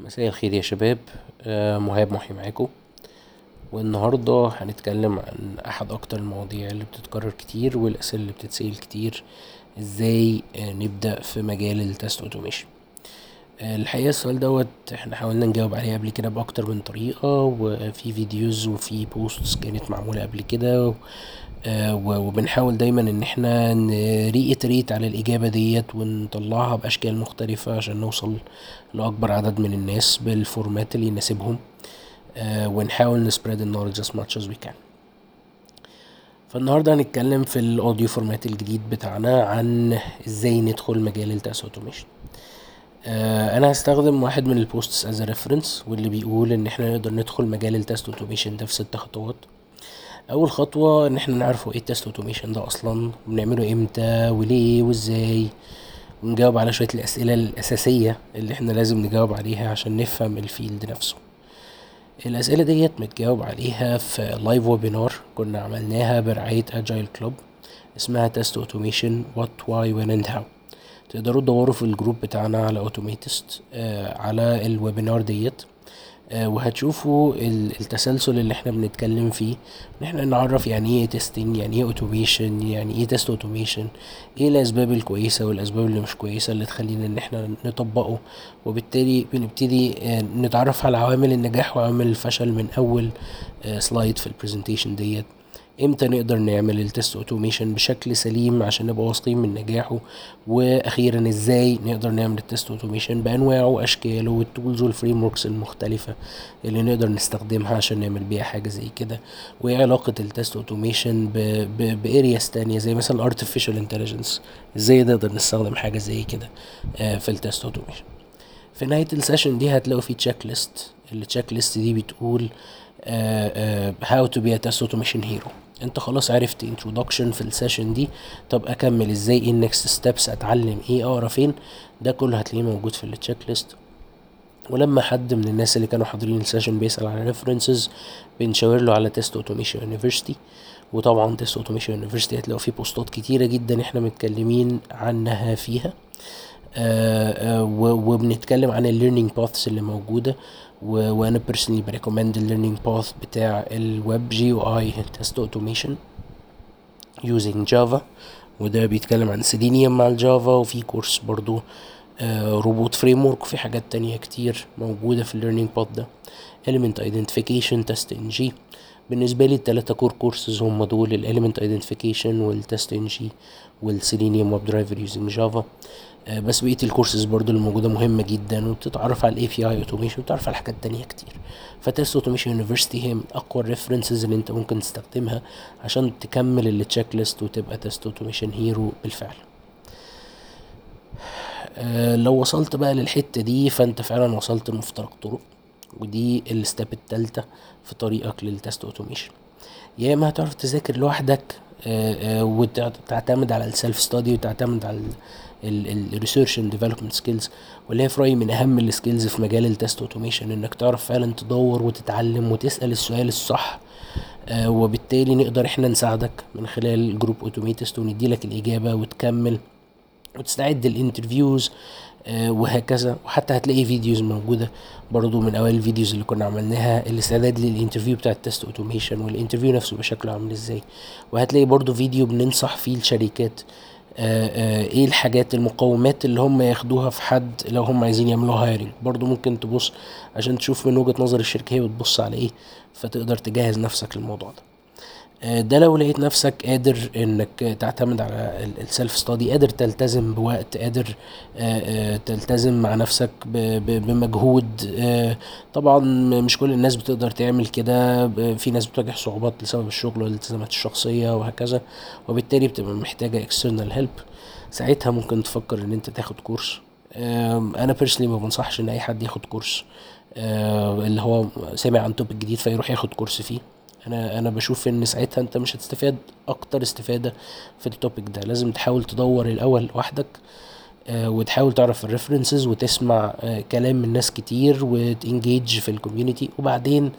مساء الخير يا شباب. مهاب محي معاكم. والنهاردة هنتكلم عن أحد أكتر المواضيع اللي بتتكرر كتير والأسئلة اللي بتتسأل كتير. إزاي نبدأ في مجال ال test automation الحقيقة السؤال دوت إحنا حاولنا نجاوب عليه قبل كده بأكتر من طريقة وفي videos وفي posts كانت معمولة قبل كده وبنحاول دايما إن إحنا ن reiterate على الإجابة ديت ونطلعها بأشكال مختلفة عشان نوصل لأكبر عدد من الناس بال format اللي يناسبهم ونحاول ن spread ال knowledge as much as we can. فالنهاردة هنتكلم في ال audio format الجديد بتاعنا عن إزاي ندخل مجال ال test automation أنا هستخدم واحد من ال posts as reference واللي بيقول إن إحنا نقدر ندخل مجال ال test automation ده في ست خطوات. أول خطوة إن إحنا نعرف هو إيه ال test automation ده أصلا وبنعمله إمتى وليه وإزاي. ونجاوب على شوية الأسئلة الأساسية اللي إحنا لازم نجاوب عليها عشان نفهم ال field نفسه. الأسئلة ديت متجاوب عليها في live webinar كنا عملناها برعاية Agile Club اسمها test automation what why when and how تقدروا تدوروا في ال group بتاعنا على Automatest آه على ال webinar ديت آه وهتشوفوا التسلسل اللي إحنا بنتكلم فيه إن إحنا نعرف يعني إيه testing يعني إيه automation يعني إيه test automation إيه الأسباب الكويسة والأسباب اللي مش كويسة اللي تخلينا إن إحنا نطبقه وبالتالي بنبتدي آه نتعرف على عوامل النجاح وعوامل الفشل من أول slide في ال presentation ديت. إمتى نقدر نعمل ال test automation بشكل سليم عشان نبقى واثقين من نجاحه؟ وأخيرا إزاي نقدر نعمل ال test automation بأنواعه وأشكاله وال tools وال frameworks المختلفة اللي نقدر نستخدمها عشان نعمل بيها حاجة زي كده؟ وإيه علاقة ال test automation ب areas تانية زي مثلا ال artificial intelligence إزاي نقدر نستخدم حاجة زي كده في ال test automation في نهاية ال session دي هتلاقوا في checklist ال checklist دي بتقول how to be a test automation hero انت خلاص عرفت introduction في ال session دي. طب أكمل إزاي؟ إيه ال next steps أتعلم إيه؟ أقرأ فين؟ ده كله هتلاقيه موجود في ال checklist ولما حد من الناس اللي كانوا حاضرين ال session بيسأل على references بنشاور له على Test Automation University وطبعا Test Automation University هتلاقوا فيه بوستات كتيرة جدا إحنا متكلمين عنها فيها. آآ آآ وبنتكلم عن ال learning paths اللي موجودة. وأنا personally ب recommend ال learning path بتاع ال Web GUI test automation using Java وده بيتكلم عن سيلينيوم مع ال Java وفي course برضو Robot Framework وفي حاجات تانية كتير موجودة في ال learning path ده. Element identification TestNG بالنسبة لي التلاتة core courses هم دول ال element identification وال TestNG وال Selenium WebDriver using Java بس بقية الكورسز برضو اللي موجودة مهمة جدا وبتتعرف على ال API automation وبتتعرف على حاجات تانية كتير. ف Test Automation University هي من أقوى ال references اللي أنت ممكن تستخدمها عشان تكمل ال checklist وتبقى test automation hero بالفعل. أه لو وصلت بقى للحتة دي فأنت فعلا وصلت لمفترق طرق ودي ال step التالتة في طريقك لل test automation يا إما هتعرف تذاكر لوحدك وتعتمد على ال self study وتعتمد على ال research and development skills واللي هي في رأيي من أهم ال skills في مجال ال test automation إنك تعرف فعلا تدور وتتعلم وتسأل السؤال الصح آه وبالتالي نقدر إحنا نساعدك من خلال group Automatest وندي لك الإجابة وتكمل وتستعد لل interviews آه وهكذا. وحتى هتلاقي videos موجودة برضو من أوائل ال videos اللي كنا عملناها الاستعداد لل interview بتاع ال test automation وال interview نفسه بشكله عامل إزاي. وهتلاقي برضو فيديو بننصح فيه الشركات آآ آآ إيه الحاجات المقومات اللي هم ياخدوها في حد لو هم عايزين يعملوا hiring برضو ممكن تبص عشان تشوف من وجهة نظر الشركة هي بتبص على إيه فتقدر تجهز نفسك للموضوع ده. ده لو لقيت نفسك قادر إنك تعتمد على ال self study قادر تلتزم بوقت قادر آآ تلتزم مع نفسك بمجهود. طبعا مش كل الناس بتقدر تعمل كده. في ناس بتواجه صعوبات بسبب الشغل والالتزامات الشخصية وهكذا وبالتالي بتبقى محتاجة external help. ساعتها ممكن تفكر إن أنت تاخد course. أنا personally ما بنصحش إن أي حد ياخد course اللي هو سامع عن topic جديد فيروح ياخد course فيه. أنا أنا بشوف إن ساعتها أنت مش هتستفاد أكتر استفادة في ال topic ده. لازم تحاول تدور الأول لوحدك آه وتحاول تعرف ال references وتسمع آه كلام من ناس كتير وت engage في ال community وبعدين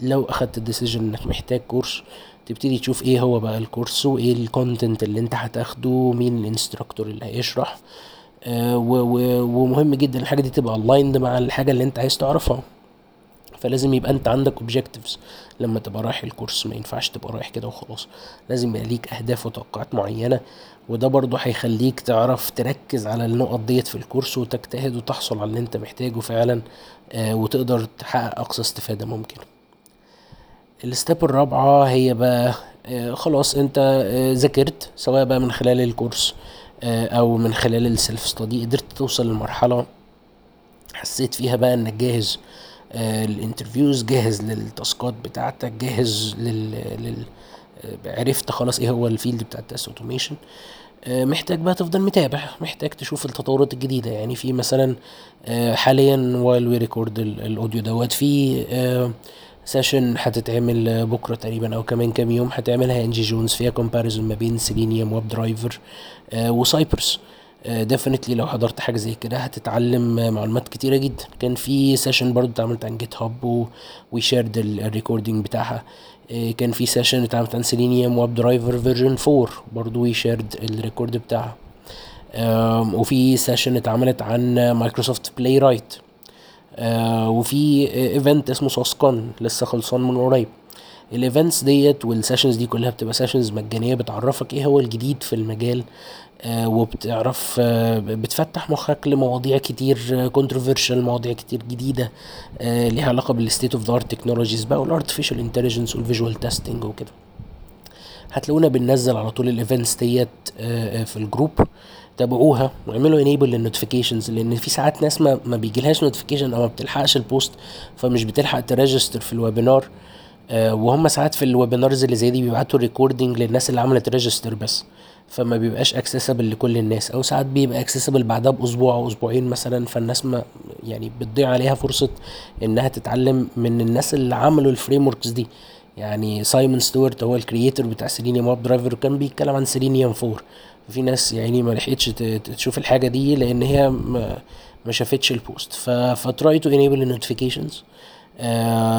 لو أخدت ال decision إنك محتاج course تبتدي تشوف إيه هو بقى ال course وإيه ال content اللي أنت هتاخده مين ال instructor اللي هيشرح. آه، ومهم جدا الحاجة دي تبقى aligned مع الحاجة اللي أنت عايز تعرفها. فلازم يبقى انت عندك objectives لما تبقى رايح ال course ما ينفعش تبقى رايح كده وخلاص. لازم يبقى ليك أهداف وتوقعات معينة وده برضو هيخليك تعرف تركز على النقط ديت في ال course وتجتهد وتحصل على اللي انت محتاجه فعلا آه وتقدر تحقق أقصى استفادة ممكن. ال step الرابعة هي بقى آه خلاص انت آه ذاكرت سواء بقى من خلال ال course أو من خلال ال self study قدرت توصل لمرحلة حسيت فيها بقى إنك جاهز لل interviews جاهز لل tasks بتاعتك جاهز لل, لل... آه، عرفت خلاص إيه هو ال field بتاع ال test automation آه، محتاج بقى تفضل متابع محتاج تشوف التطورات الجديدة. يعني في مثلا آه، حاليا while we record ال audio دوت في session هتتعمل بكرة تقريبا أو كمان كام يوم هتعملها. انجي جونز فيها comparison ما بين Selenium WebDriver و Cypress definitely لو حضرت حاجة زي كده هتتعلم معلومات كتيرة جدا. كان في session برضو اتعملت عن GitHub و shared ال recording بتاعها. آه، كان في session اتعملت عن Selenium WebDriver version 4 برضو we shared ال record بتاعها. وفي session اتعملت عن Microsoft Playwright وفي event اسمه SauceCon لسه خلصان من قريب. ال events ديت وال sessions دي كلها بتبقى sessions مجانية بتعرفك إيه هو الجديد في المجال آه وبتعرف آه بتفتح مخك لمواضيع كتير controversial مواضيع كتير جديدة آه ليها علاقة بال state of the art technologies بقى وال artificial intelligence وال visual testing وكده. هتلاقونا بننزل على طول ال events ديت في ال group تابعوها واعملوا enable لل notifications لأن في ساعات ناس ما, ما بيجيلهاش notification أو ما بتلحقش ال post فمش بتلحق ت register في ال webinar وهم ساعات في ال webinars اللي زي دي بيبعتوا recording للناس اللي عملت register بس فما بيبقاش accessible لكل الناس أو ساعات بيبقى accessible بعدها بأسبوع أو أسبوعين مثلا فالناس ما يعني بتضيع عليها فرصة إنها تتعلم من الناس اللي عملوا ال frameworks دي. يعني Simon Stewart هو ال creator بتاع Selenium WebDriver وكان بيتكلم عن سيلينيوم 4 في ناس يعني ما لحقتش تشوف الحاجة دي لأن هي ما شافتش ال post ف try to enable ال notifications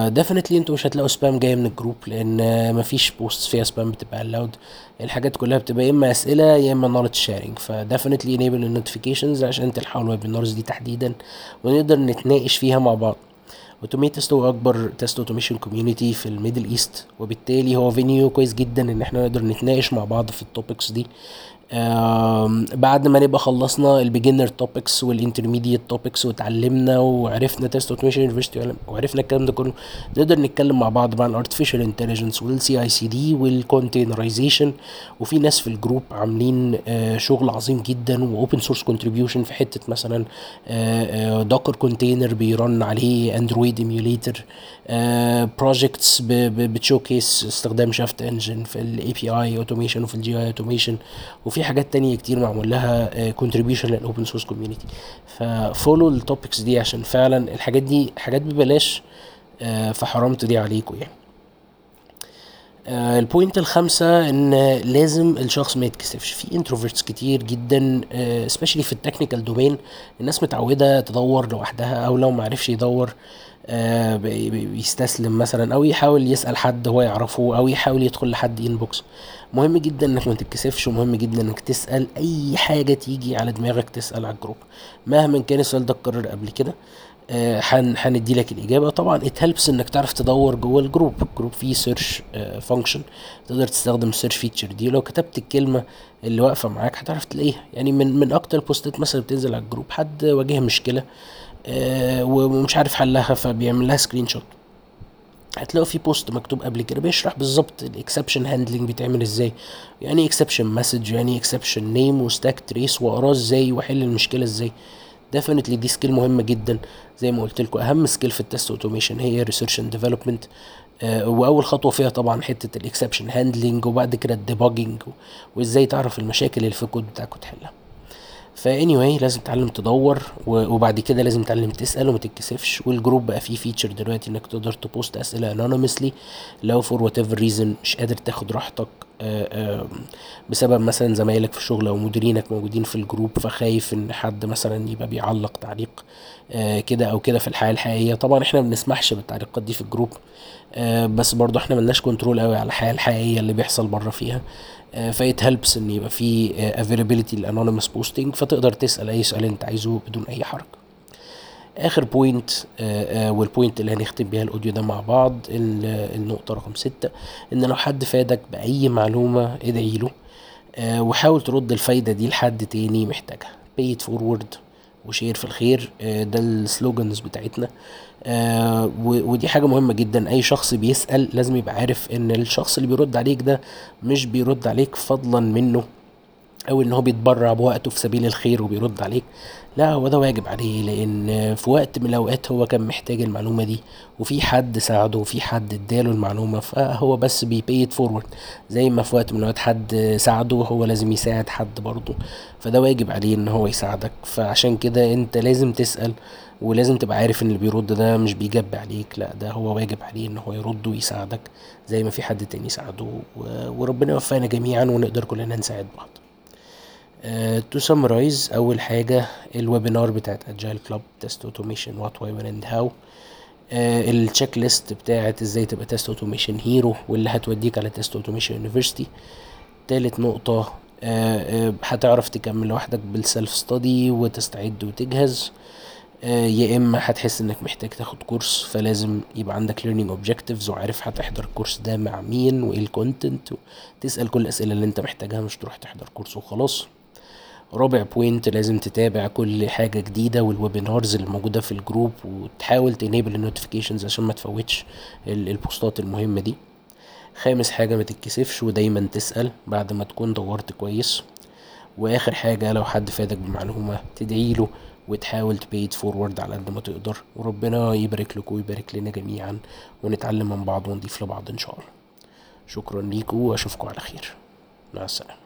definitely أنتوا مش هتلاقوا spam جاي من ال group لأن مفيش post فيها spam بتبقى allowed الحاجات كلها بتبقى يا إما أسئلة يا إما knowledge sharing ف definitely enable ال notifications عشان تلحقوا ال webinars دي تحديدا ونقدر نتناقش فيها مع بعض. Automatest هو أكبر test automation community في ال Middle East وبالتالي هو venue كويس جدا إن إحنا نقدر نتناقش مع بعض في ال topics دي. بعد ما نبقى خلصنا ال beginner topics وال intermediate topics واتعلمنا وعرفنا Test Automation University وعرفنا الكلام ده كله نقدر نتكلم مع بعض بقى عن الارتفيشال انتليجنس والسي اي سي دي والكونتينرايزيشن وفي ناس في الجروب عاملين آه، شغل عظيم جدا واوبن سورس كونتريبيوشن في حتة مثلا دوكر كونتينر بيرن عليه اندرويد ايميوليتر بروجكتس بتشوكيس استخدام شافت انجن في الاي بي اي اوتوميشن وفي الجي اي اوتوميشن وفي حاجات تانية كتير معمول لها كونتريبيوشن للاوبن سورس كوميونتي ف follow ال topics دي عشان فعلا الحاجات دي حاجات ببلاش آه، فحرام تضيع عليكم يعني. آه ال point الخامسة إن لازم الشخص ما يتكسفش. في introverts كتير جدا specially آه في ال technical domain الناس متعودة تدور لوحدها أو لو ما عرفش يدور. آه بيستسلم مثلا أو يحاول يسأل حد هو يعرفه أو يحاول يدخل لحد inbox مهم جدا إنك ما تتكسفش ومهم جدا إنك تسأل أي حاجة تيجي على دماغك تسأل على ال group. مهما كان السؤال ده اتكرر قبل كده. هندي لك الإجابة. طبعا it helps إنك تعرف تدور جوه ال group. ال group فيه search function تقدر تستخدم ال search feature دي. لو كتبت الكلمة اللي واقفة معاك هتعرف تلاقيها. يعني من من أكتر ال posts مثلا بتنزل على ال group. حد واجه مشكلة آه، ومش عارف حلها فبيعمل لها screenshot هتلاقوا في post مكتوب قبل كده بيشرح بالظبط ال exception handling بيتعمل إزاي. يعني exception message يعني exception name و stack trace واقراه إزاي وأحل المشكلة إزاي. definitely دي skill مهمة جدا زي ما قلت لكم. أهم skill في ال test automation هي research and development وأول خطوة فيها طبعا حتة ال exception handling وبعد كده ال debugging وإزاي تعرف المشاكل اللي في الكود بتاعك وتحلها. واي لازم تتعلم تدور وبعد كده لازم تتعلم تسأل وما تتكسفش وال group بقى فيه feature دلوقتي إنك تقدر ت post أسئلة anonymously لو for whatever reason مش قادر تاخد راحتك. بسبب مثلا زمايلك في الشغل أو مديرينك موجودين في ال group فخايف إن حد مثلا يبقى بيعلق تعليق آه، كده أو كده في الحياة الحقيقية. طبعا إحنا ما بنسمحش بالتعليقات دي في ال group آه، بس برضو إحنا ملناش control قوي على الحياة الحقيقية اللي بيحصل بره فيها ف it helps إن يبقى في availability ال anonymous posting فتقدر تسأل أي سؤال أنت عايزه بدون أي حرج. آخر point وال point اللي هنختم بيها ال audio ده مع بعض ال- النقطة رقم ستة إن لو حد فادك بأي معلومة ادعي له آه، وحاول ترد الفايدة دي لحد تاني محتاجها. It forward و share في الخير آه، ده ال slogans بتاعتنا. آه، ودي حاجة مهمة جدا. أي شخص بيسأل لازم يبقى عارف إن الشخص اللي بيرد عليك ده مش بيرد عليك فضلا منه. أو إن هو بيتبرع بوقته في سبيل الخير وبيرد عليك. لا هو ده واجب عليه لأن في وقت من الأوقات هو كان محتاج المعلومة دي وفي حد ساعده وفي حد اداله المعلومة فهو بس بي pay forward زي ما في وقت من الأوقات حد ساعده هو لازم يساعد حد برضه. فده واجب عليه إن هو يساعدك. فعشان كده أنت لازم تسأل ولازم تبقى عارف إن اللي بيرد ده مش بيجب عليك. لا ده هو واجب عليه إن هو يرد ويساعدك زي ما في حد تاني ساعده. وربنا يوفقنا جميعا ونقدر كلنا نساعد بعض. to summarize أول حاجة ال webinar بتاعت Agile Club test automation what why when and how ال checklist بتاعت إزاي تبقى test automation hero واللي هتوديك على Test Automation University تالت نقطة آه، آه، هتعرف تكمل لوحدك بال self study وتستعد وتجهز. آه، يا إما هتحس إنك محتاج تاخد كورس فلازم يبقى عندك learning objectives وعارف هتحضر الكورس ده مع مين وإيه ال content تسأل كل الأسئلة اللي أنت محتاجها مش تروح تحضر كورس وخلاص. رابع point لازم تتابع كل حاجة جديدة وال webinars اللي موجودة في الجروب وتحاول ت enable ال notifications عشان ما تفوتش ال- البوستات المهمة دي. خامس حاجة ما تتكسفش ودايما تسأل بعد ما تكون دورت كويس. وآخر حاجة لو حد فادك بمعلومة تدعيله وتحاول ت pay it forward على قد ما تقدر. وربنا يبارك لكم ويبارك لنا جميعا ونتعلم من بعض ونضيف لبعض إن شاء الله. شكرا ليكم وأشوفكم على خير. مع السلامة.